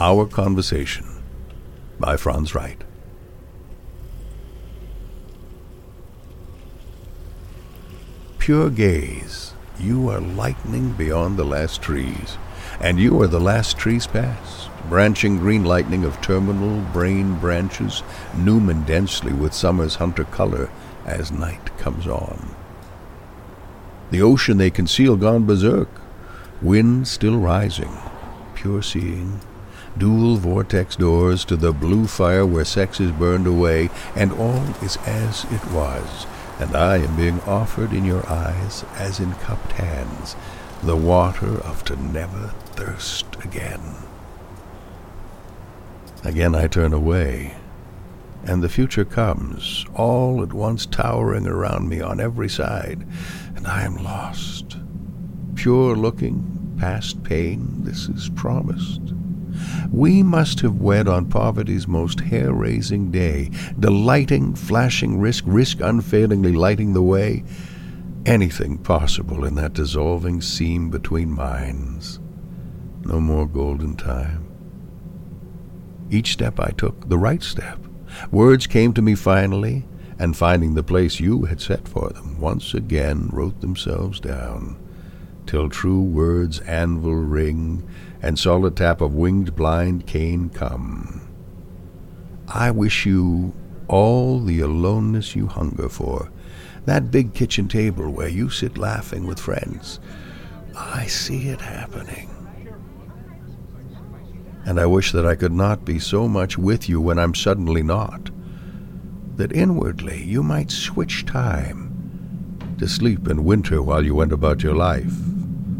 Our Conversation by Franz Wright. Pure gaze, you are lightning beyond the last trees, and you are the last trees past, branching green lightning of terminal brain branches, numen densely with summer's hunter color as night comes on. The ocean they conceal gone berserk, wind still rising, pure seeing, dual vortex doors to the blue fire where sex is burned away, and all is as it was, and I am being offered in your eyes as in cupped hands the water of to never thirst again. Again I turn away, and the future comes, all at once towering around me on every side, and I am lost. Pure looking, past pain, this is promised. We must have wed on poverty's most hair raising day, delighting, flashing risk, risk unfailingly lighting the way. Anything possible in that dissolving seam between minds. No more golden time. Each step I took, the right step. Words came to me finally, and finding the place you had set for them, once again wrote themselves down, till true words' anvil ring and solid tap of winged blind cane come. I wish you all the aloneness you hunger for, that big kitchen table where you sit laughing with friends. I see it happening. And I wish that I could not be so much with you when I'm suddenly not, that inwardly you might switch time to sleep in winter while you went about your life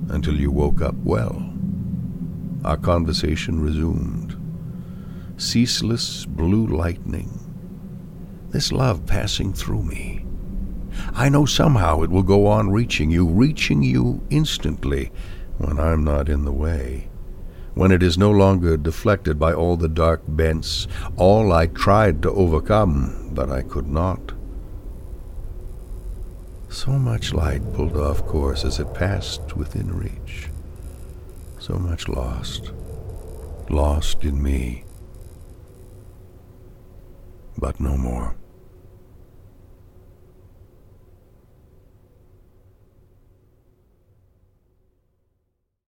until you woke up well. Our conversation resumed. Ceaseless blue lightning. This love passing through me. I know somehow it will go on reaching you, reaching you instantly when I'm not in the way. When it is no longer deflected by all the dark bents, all I tried to overcome, but I could not. So much light pulled off course as it passed within reach so much lost, lost in me, but no more.